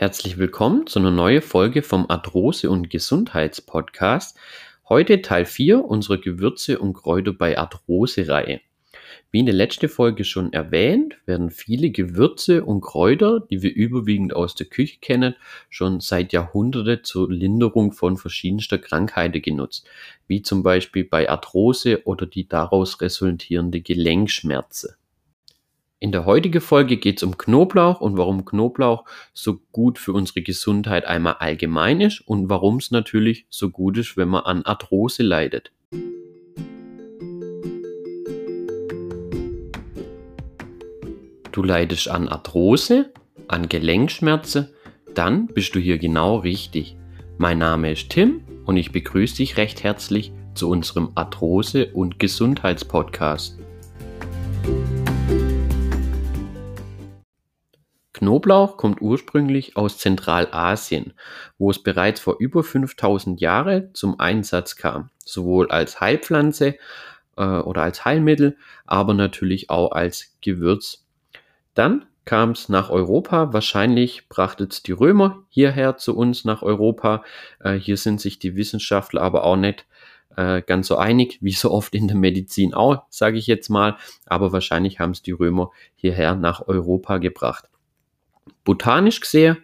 Herzlich willkommen zu einer neuen Folge vom Arthrose- und Gesundheitspodcast. Heute Teil 4 unserer Gewürze und Kräuter bei Arthrose-Reihe. Wie in der letzten Folge schon erwähnt, werden viele Gewürze und Kräuter, die wir überwiegend aus der Küche kennen, schon seit Jahrhunderten zur Linderung von verschiedenster Krankheiten genutzt, wie zum Beispiel bei Arthrose oder die daraus resultierende Gelenkschmerze. In der heutigen Folge geht es um Knoblauch und warum Knoblauch so gut für unsere Gesundheit einmal allgemein ist und warum es natürlich so gut ist, wenn man an Arthrose leidet. Du leidest an Arthrose, an Gelenkschmerzen, dann bist du hier genau richtig. Mein Name ist Tim und ich begrüße dich recht herzlich zu unserem Arthrose- und Gesundheitspodcast. Knoblauch kommt ursprünglich aus Zentralasien, wo es bereits vor über 5000 Jahren zum Einsatz kam, sowohl als Heilpflanze äh, oder als Heilmittel, aber natürlich auch als Gewürz. Dann kam es nach Europa. Wahrscheinlich brachte es die Römer hierher zu uns nach Europa. Äh, hier sind sich die Wissenschaftler aber auch nicht äh, ganz so einig, wie so oft in der Medizin auch, sage ich jetzt mal. Aber wahrscheinlich haben es die Römer hierher nach Europa gebracht. Botanisch gesehen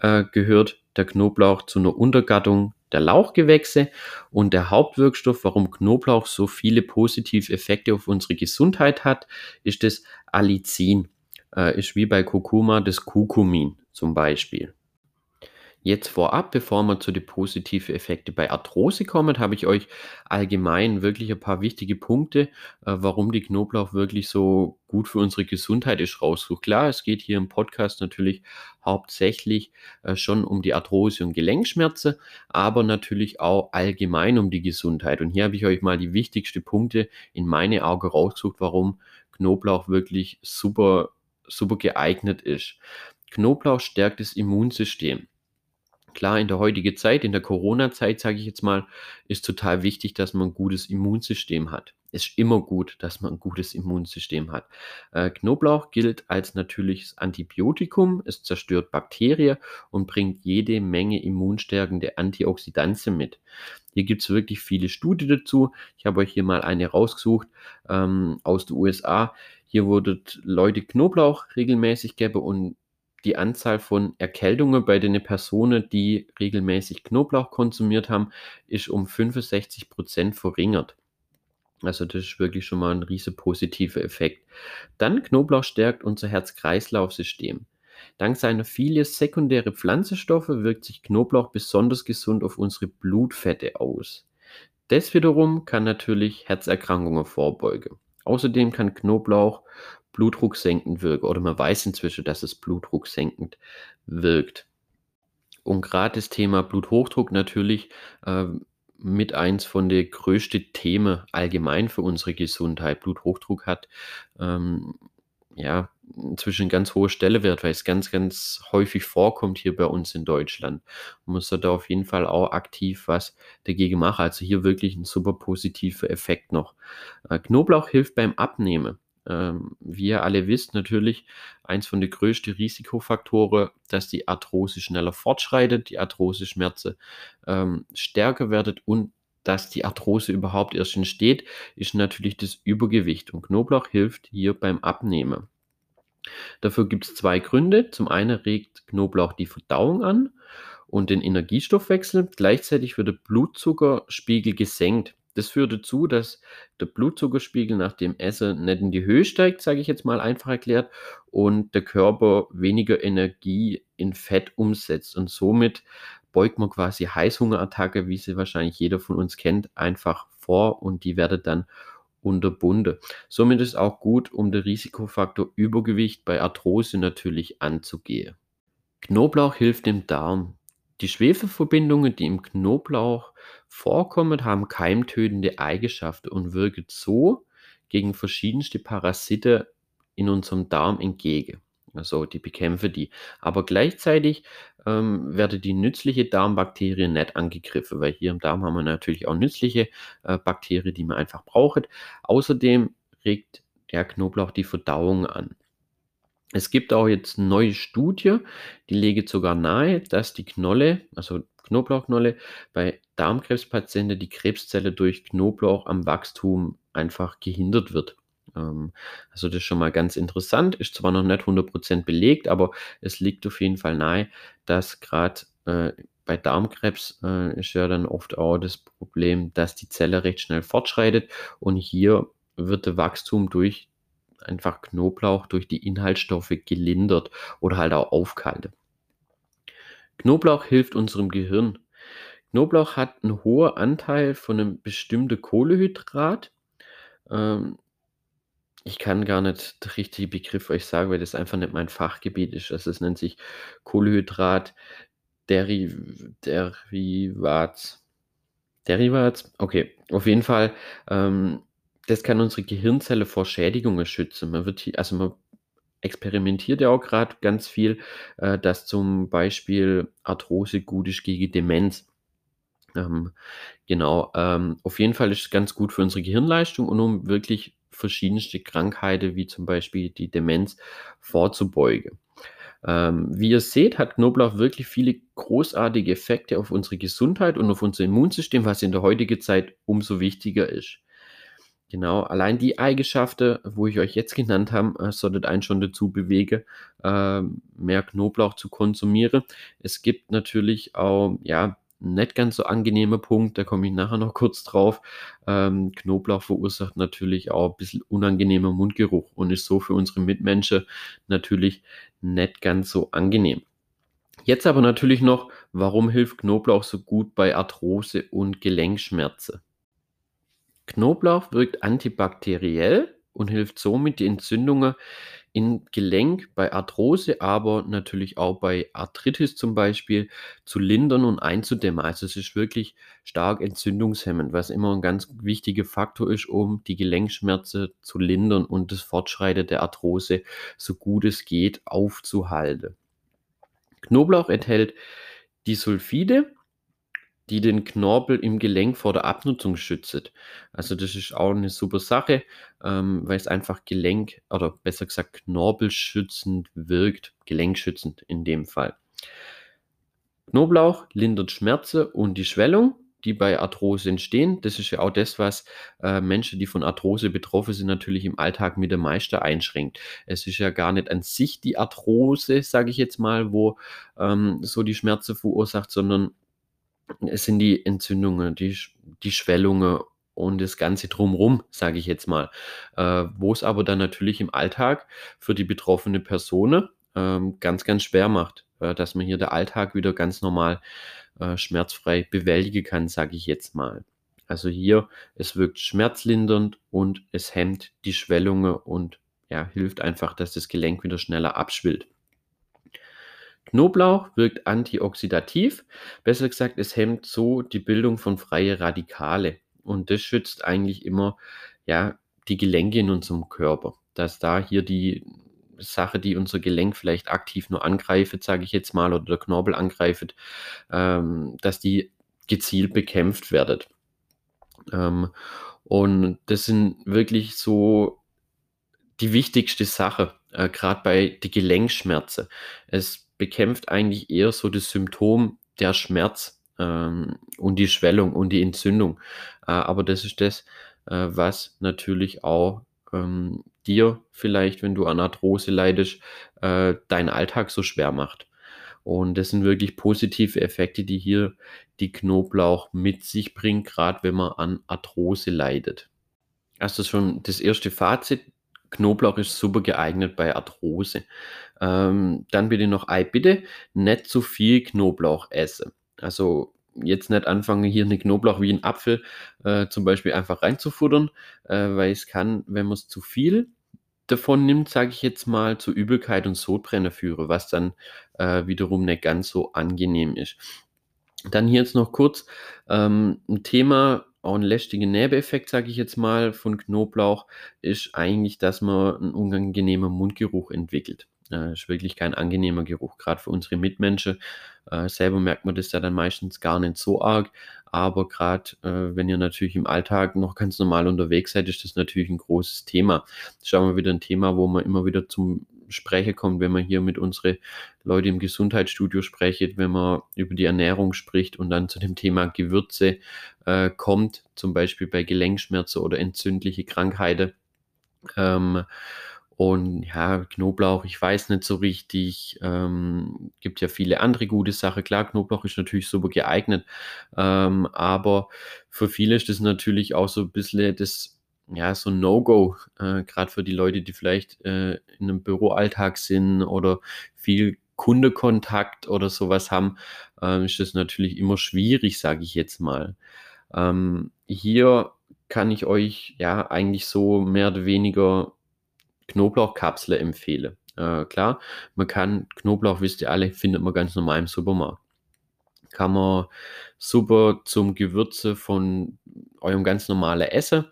äh, gehört der Knoblauch zu einer Untergattung der Lauchgewächse und der Hauptwirkstoff, warum Knoblauch so viele positive Effekte auf unsere Gesundheit hat, ist das Allicin. Äh, ist wie bei Kurkuma das Kurkumin zum Beispiel. Jetzt vorab, bevor wir zu den positiven Effekten bei Arthrose kommen, habe ich euch allgemein wirklich ein paar wichtige Punkte, äh, warum die Knoblauch wirklich so gut für unsere Gesundheit ist, rausgesucht. Klar, es geht hier im Podcast natürlich hauptsächlich äh, schon um die Arthrose und Gelenkschmerzen, aber natürlich auch allgemein um die Gesundheit. Und hier habe ich euch mal die wichtigsten Punkte in meine Augen rausgesucht, warum Knoblauch wirklich super, super geeignet ist. Knoblauch stärkt das Immunsystem. Klar, in der heutigen Zeit, in der Corona-Zeit, sage ich jetzt mal, ist total wichtig, dass man ein gutes Immunsystem hat. Es ist immer gut, dass man ein gutes Immunsystem hat. Äh, Knoblauch gilt als natürliches Antibiotikum. Es zerstört Bakterien und bringt jede Menge immunstärkende Antioxidantien mit. Hier gibt es wirklich viele Studien dazu. Ich habe euch hier mal eine rausgesucht ähm, aus den USA. Hier wurde Leute Knoblauch regelmäßig gegeben und die Anzahl von Erkältungen bei den Personen, die regelmäßig Knoblauch konsumiert haben, ist um 65 Prozent verringert. Also das ist wirklich schon mal ein riesen positiver Effekt. Dann Knoblauch stärkt unser Herz-Kreislauf-System. Dank seiner vielen sekundären Pflanzenstoffe wirkt sich Knoblauch besonders gesund auf unsere Blutfette aus. Das wiederum kann natürlich Herzerkrankungen vorbeugen. Außerdem kann Knoblauch Blutdruck senkend wirken oder man weiß inzwischen, dass es Blutdruck senkend wirkt. Und gerade das Thema Bluthochdruck natürlich äh, mit eins von den größten Themen allgemein für unsere Gesundheit. Bluthochdruck hat ähm, ja inzwischen ganz hohe Stellewert, weil es ganz, ganz häufig vorkommt hier bei uns in Deutschland. Man muss da auf jeden Fall auch aktiv was dagegen machen. Also hier wirklich ein super positiver Effekt noch. Äh, Knoblauch hilft beim Abnehmen ähm, wie ihr alle wisst, natürlich eins von den größten Risikofaktoren, dass die Arthrose schneller fortschreitet, die Arthrose-Schmerze ähm, stärker wird und dass die Arthrose überhaupt erst entsteht, ist natürlich das Übergewicht. Und Knoblauch hilft hier beim Abnehmen. Dafür gibt es zwei Gründe. Zum einen regt Knoblauch die Verdauung an und den Energiestoffwechsel. Gleichzeitig wird der Blutzuckerspiegel gesenkt. Das führt dazu, dass der Blutzuckerspiegel nach dem Essen nicht in die Höhe steigt, sage ich jetzt mal einfach erklärt, und der Körper weniger Energie in Fett umsetzt. Und somit beugt man quasi Heißhungerattacke, wie sie wahrscheinlich jeder von uns kennt, einfach vor und die werden dann unterbunden. Somit ist auch gut, um den Risikofaktor Übergewicht bei Arthrose natürlich anzugehen. Knoblauch hilft dem Darm. Die Schwefelverbindungen, die im Knoblauch vorkommen, haben keimtötende Eigenschaften und wirken so gegen verschiedenste Parasiten in unserem Darm entgegen. Also die bekämpfen die. Aber gleichzeitig ähm, werden die nützliche Darmbakterien nicht angegriffen, weil hier im Darm haben wir natürlich auch nützliche äh, Bakterien, die man einfach braucht. Außerdem regt der Knoblauch die Verdauung an. Es gibt auch jetzt neue Studie, die legt sogar nahe, dass die Knolle, also Knoblauchknolle, bei Darmkrebspatienten die Krebszelle durch Knoblauch am Wachstum einfach gehindert wird. Ähm, also das ist schon mal ganz interessant, ist zwar noch nicht 100% belegt, aber es liegt auf jeden Fall nahe, dass gerade äh, bei Darmkrebs äh, ist ja dann oft auch das Problem, dass die Zelle recht schnell fortschreitet und hier wird der Wachstum durch einfach Knoblauch durch die Inhaltsstoffe gelindert oder halt auch aufgehalten. Knoblauch hilft unserem Gehirn. Knoblauch hat einen hohen Anteil von einem bestimmten Kohlehydrat. Ähm, ich kann gar nicht den richtigen Begriff euch sagen, weil das einfach nicht mein Fachgebiet ist. Also es nennt sich Kohlehydrat Deriv Derivat. Derivat? Okay, auf jeden Fall ähm, das kann unsere Gehirnzelle vor Schädigungen schützen. Man wird hier, also man experimentiert ja auch gerade ganz viel, äh, dass zum Beispiel Arthrose gut ist gegen Demenz. Ähm, genau, ähm, auf jeden Fall ist es ganz gut für unsere Gehirnleistung und um wirklich verschiedenste Krankheiten wie zum Beispiel die Demenz vorzubeugen. Ähm, wie ihr seht, hat Knoblauch wirklich viele großartige Effekte auf unsere Gesundheit und auf unser Immunsystem, was in der heutigen Zeit umso wichtiger ist. Genau, allein die Eigenschaften, wo ich euch jetzt genannt habe, äh, solltet einen schon dazu bewegen, äh, mehr Knoblauch zu konsumieren. Es gibt natürlich auch, ja, nicht ganz so angenehme Punkt, da komme ich nachher noch kurz drauf. Ähm, Knoblauch verursacht natürlich auch ein bisschen unangenehmer Mundgeruch und ist so für unsere Mitmenschen natürlich nicht ganz so angenehm. Jetzt aber natürlich noch, warum hilft Knoblauch so gut bei Arthrose und Gelenkschmerzen? Knoblauch wirkt antibakteriell und hilft somit, die Entzündungen im Gelenk bei Arthrose, aber natürlich auch bei Arthritis zum Beispiel zu lindern und einzudämmen. Also es ist wirklich stark entzündungshemmend, was immer ein ganz wichtiger Faktor ist, um die Gelenkschmerzen zu lindern und das Fortschreiten der Arthrose so gut es geht aufzuhalten. Knoblauch enthält Disulfide, die den Knorpel im Gelenk vor der Abnutzung schützt. Also das ist auch eine super Sache, ähm, weil es einfach Gelenk oder besser gesagt Knorpelschützend wirkt, gelenkschützend in dem Fall. Knoblauch lindert Schmerzen und die Schwellung, die bei Arthrose entstehen. Das ist ja auch das, was äh, Menschen, die von Arthrose betroffen sind, natürlich im Alltag mit der Meister einschränkt. Es ist ja gar nicht an sich die Arthrose, sage ich jetzt mal, wo ähm, so die Schmerzen verursacht, sondern es sind die Entzündungen, die, die Schwellungen und das Ganze drumrum, sage ich jetzt mal. Äh, wo es aber dann natürlich im Alltag für die betroffene Person ähm, ganz, ganz schwer macht, äh, dass man hier der Alltag wieder ganz normal äh, schmerzfrei bewältigen kann, sage ich jetzt mal. Also hier, es wirkt schmerzlindernd und es hemmt die Schwellungen und ja, hilft einfach, dass das Gelenk wieder schneller abschwillt. Knoblauch wirkt antioxidativ, besser gesagt, es hemmt so die Bildung von freie Radikale und das schützt eigentlich immer ja, die Gelenke in unserem Körper, dass da hier die Sache, die unser Gelenk vielleicht aktiv nur angreift, sage ich jetzt mal, oder der Knorpel angreift, ähm, dass die gezielt bekämpft werden. Ähm, und das sind wirklich so die wichtigste Sache, äh, gerade bei den Gelenkschmerzen. Es bekämpft eigentlich eher so das Symptom der Schmerz ähm, und die Schwellung und die Entzündung. Äh, aber das ist das, äh, was natürlich auch ähm, dir vielleicht, wenn du an Arthrose leidest, äh, deinen Alltag so schwer macht. Und das sind wirklich positive Effekte, die hier die Knoblauch mit sich bringt, gerade wenn man an Arthrose leidet. Also schon das erste Fazit. Knoblauch ist super geeignet bei Arthrose. Ähm, dann bitte noch Ei, bitte nicht zu viel Knoblauch essen. Also jetzt nicht anfangen, hier eine Knoblauch wie ein Apfel äh, zum Beispiel einfach reinzufuttern, äh, weil es kann, wenn man es zu viel davon nimmt, sage ich jetzt mal, zu Übelkeit und Sodbrenner führe, was dann äh, wiederum nicht ganz so angenehm ist. Dann hier jetzt noch kurz ähm, ein Thema, auch ein lästiger Nebeneffekt, sage ich jetzt mal, von Knoblauch, ist eigentlich, dass man einen unangenehmen Mundgeruch entwickelt. Äh, ist wirklich kein angenehmer Geruch, gerade für unsere Mitmenschen. Äh, selber merkt man das ja dann meistens gar nicht so arg, aber gerade äh, wenn ihr natürlich im Alltag noch ganz normal unterwegs seid, ist das natürlich ein großes Thema. Auch mal wieder ein Thema, wo man immer wieder zum Spreche kommt, wenn man hier mit unseren Leuten im Gesundheitsstudio spricht, wenn man über die Ernährung spricht und dann zu dem Thema Gewürze äh, kommt, zum Beispiel bei Gelenkschmerzen oder entzündliche Krankheiten. Ähm, und ja, Knoblauch, ich weiß nicht so richtig. Ähm, gibt ja viele andere gute Sachen. Klar, Knoblauch ist natürlich super geeignet. Ähm, aber für viele ist das natürlich auch so ein bisschen das, ja, so ein No-Go. Äh, Gerade für die Leute, die vielleicht äh, in einem Büroalltag sind oder viel Kundekontakt oder sowas haben, äh, ist das natürlich immer schwierig, sage ich jetzt mal. Ähm, hier kann ich euch ja eigentlich so mehr oder weniger Knoblauchkapsel empfehle. Äh, klar, man kann Knoblauch, wisst ihr alle, findet man ganz normal im Supermarkt. Kann man super zum Gewürze von eurem ganz normalen Essen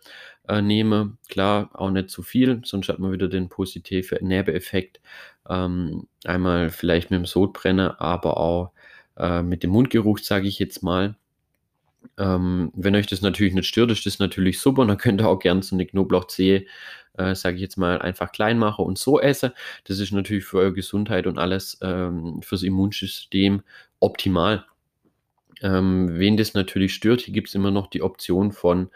äh, nehmen. Klar, auch nicht zu viel, sonst hat man wieder den positiven Nebeneffekt. Ähm, einmal vielleicht mit dem Sodbrenner, aber auch äh, mit dem Mundgeruch, sage ich jetzt mal. Ähm, wenn euch das natürlich nicht stört, ist das natürlich super. dann könnt ihr auch gerne so eine Knoblauchzehe, äh, sage ich jetzt mal, einfach klein machen und so essen. Das ist natürlich für eure Gesundheit und alles ähm, fürs Immunsystem optimal. Ähm, wen das natürlich stört, hier gibt es immer noch die Option von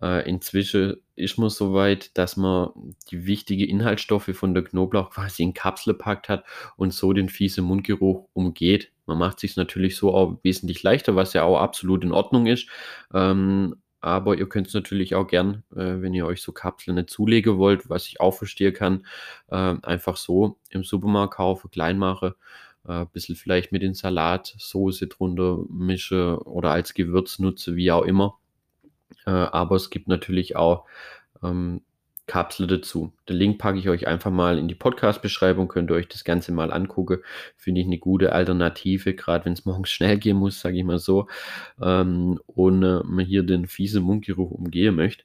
äh, inzwischen ist man so weit, dass man die wichtigen Inhaltsstoffe von der Knoblauch quasi in Kapsel packt hat und so den fiesen Mundgeruch umgeht. Man macht sich natürlich so auch wesentlich leichter, was ja auch absolut in Ordnung ist. Ähm, aber ihr könnt es natürlich auch gern, äh, wenn ihr euch so Kapseln nicht zulegen wollt, was ich auch verstehen kann, äh, einfach so im Supermarkt kaufen, klein mache, ein äh, bisschen vielleicht mit den Salatsoße drunter mische oder als Gewürz nutze, wie auch immer. Äh, aber es gibt natürlich auch ähm, Kapsel dazu. Den Link packe ich euch einfach mal in die Podcast-Beschreibung, könnt ihr euch das Ganze mal angucken. Finde ich eine gute Alternative, gerade wenn es morgens schnell gehen muss, sage ich mal so, ähm, und äh, man hier den fiesen Mundgeruch umgehen möchte.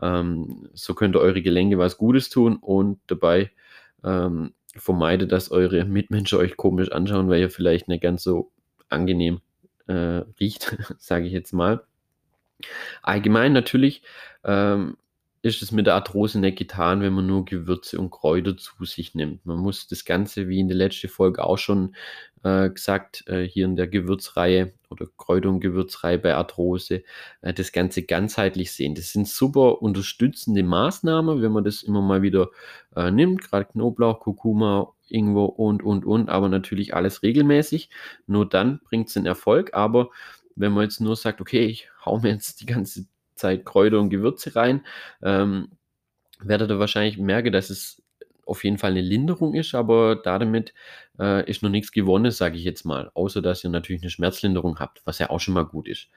Ähm, so könnt ihr eure Gelenke was Gutes tun und dabei ähm, vermeidet, dass eure Mitmenschen euch komisch anschauen, weil ihr vielleicht nicht ganz so angenehm äh, riecht, sage ich jetzt mal. Allgemein natürlich ähm, ist es mit der Arthrose nicht getan, wenn man nur Gewürze und Kräuter zu sich nimmt. Man muss das Ganze, wie in der letzten Folge auch schon äh, gesagt, äh, hier in der Gewürzreihe oder Kräuter- und Gewürzreihe bei Arthrose, äh, das Ganze ganzheitlich sehen. Das sind super unterstützende Maßnahmen, wenn man das immer mal wieder äh, nimmt, gerade Knoblauch, Kurkuma, Ingwer und, und, und, aber natürlich alles regelmäßig. Nur dann bringt es den Erfolg, aber wenn man jetzt nur sagt, okay, ich hau mir jetzt die ganze Zeit Kräuter und Gewürze rein, ähm, werdet ihr wahrscheinlich merken, dass es auf jeden Fall eine Linderung ist, aber damit äh, ist noch nichts gewonnen, sage ich jetzt mal. Außer dass ihr natürlich eine Schmerzlinderung habt, was ja auch schon mal gut ist.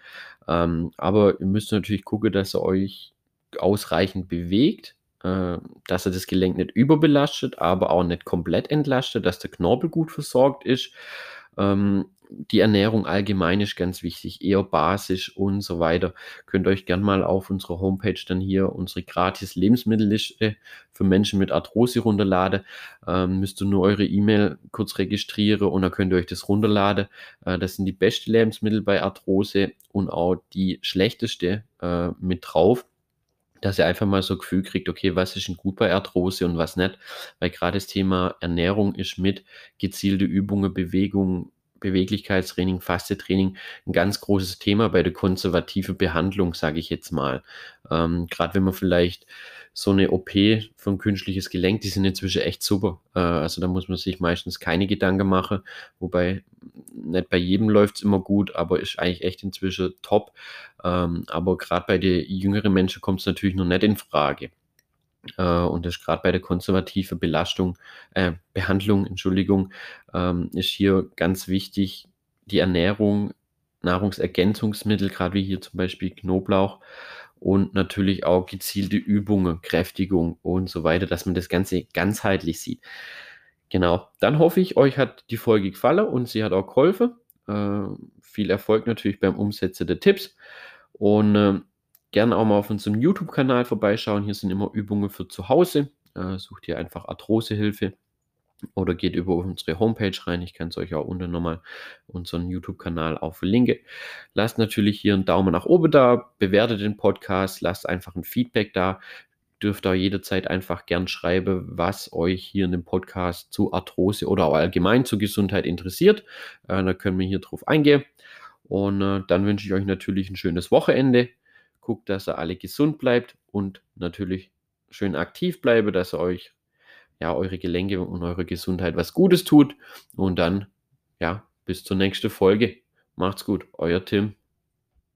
Ähm, aber ihr müsst natürlich gucken, dass ihr euch ausreichend bewegt, äh, dass ihr das Gelenk nicht überbelastet, aber auch nicht komplett entlastet, dass der Knorpel gut versorgt ist. Ähm, die Ernährung allgemein ist ganz wichtig, eher basisch und so weiter. Könnt ihr euch gerne mal auf unserer Homepage dann hier unsere gratis Lebensmittelliste für Menschen mit Arthrose runterladen. Ähm, müsst ihr nur eure E-Mail kurz registrieren und dann könnt ihr euch das runterladen. Äh, das sind die besten Lebensmittel bei Arthrose und auch die schlechteste äh, mit drauf dass ihr einfach mal so ein Gefühl kriegt, okay, was ist denn gut bei Arthrose und was nicht. Weil gerade das Thema Ernährung ist mit gezielte Übungen, Bewegung, Beweglichkeitstraining, Fastetraining ein ganz großes Thema bei der konservativen Behandlung, sage ich jetzt mal. Ähm, Gerade wenn man vielleicht so eine OP ein künstliches Gelenk, die sind inzwischen echt super. Äh, also da muss man sich meistens keine Gedanken machen, wobei nicht bei jedem läuft es immer gut, aber ist eigentlich echt inzwischen top. Ähm, aber gerade bei den jüngeren Menschen kommt es natürlich noch nicht in Frage. Äh, und das gerade bei der konservativen Belastung, äh, Behandlung, Entschuldigung, ähm, ist hier ganz wichtig, die Ernährung, Nahrungsergänzungsmittel, gerade wie hier zum Beispiel Knoblauch und natürlich auch gezielte Übungen, Kräftigung und so weiter, dass man das Ganze ganzheitlich sieht. Genau, dann hoffe ich, euch hat die Folge gefallen und sie hat auch geholfen. Äh, viel Erfolg natürlich beim Umsetzen der Tipps und äh, gerne auch mal auf unserem YouTube-Kanal vorbeischauen. Hier sind immer Übungen für zu Hause. Äh, sucht ihr einfach Arthrosehilfe oder geht über unsere Homepage rein. Ich kann es euch auch unten nochmal unseren YouTube-Kanal auch verlinken. Lasst natürlich hier einen Daumen nach oben da, bewertet den Podcast, lasst einfach ein Feedback da. dürft auch jederzeit einfach gern schreiben, was euch hier in dem Podcast zu Arthrose oder auch allgemein zur Gesundheit interessiert. Äh, da können wir hier drauf eingehen. Und äh, dann wünsche ich euch natürlich ein schönes Wochenende. Guckt, dass ihr alle gesund bleibt und natürlich schön aktiv bleibe, dass ihr euch ja eure Gelenke und eure Gesundheit was Gutes tut. Und dann ja bis zur nächsten Folge. Macht's gut, euer Tim.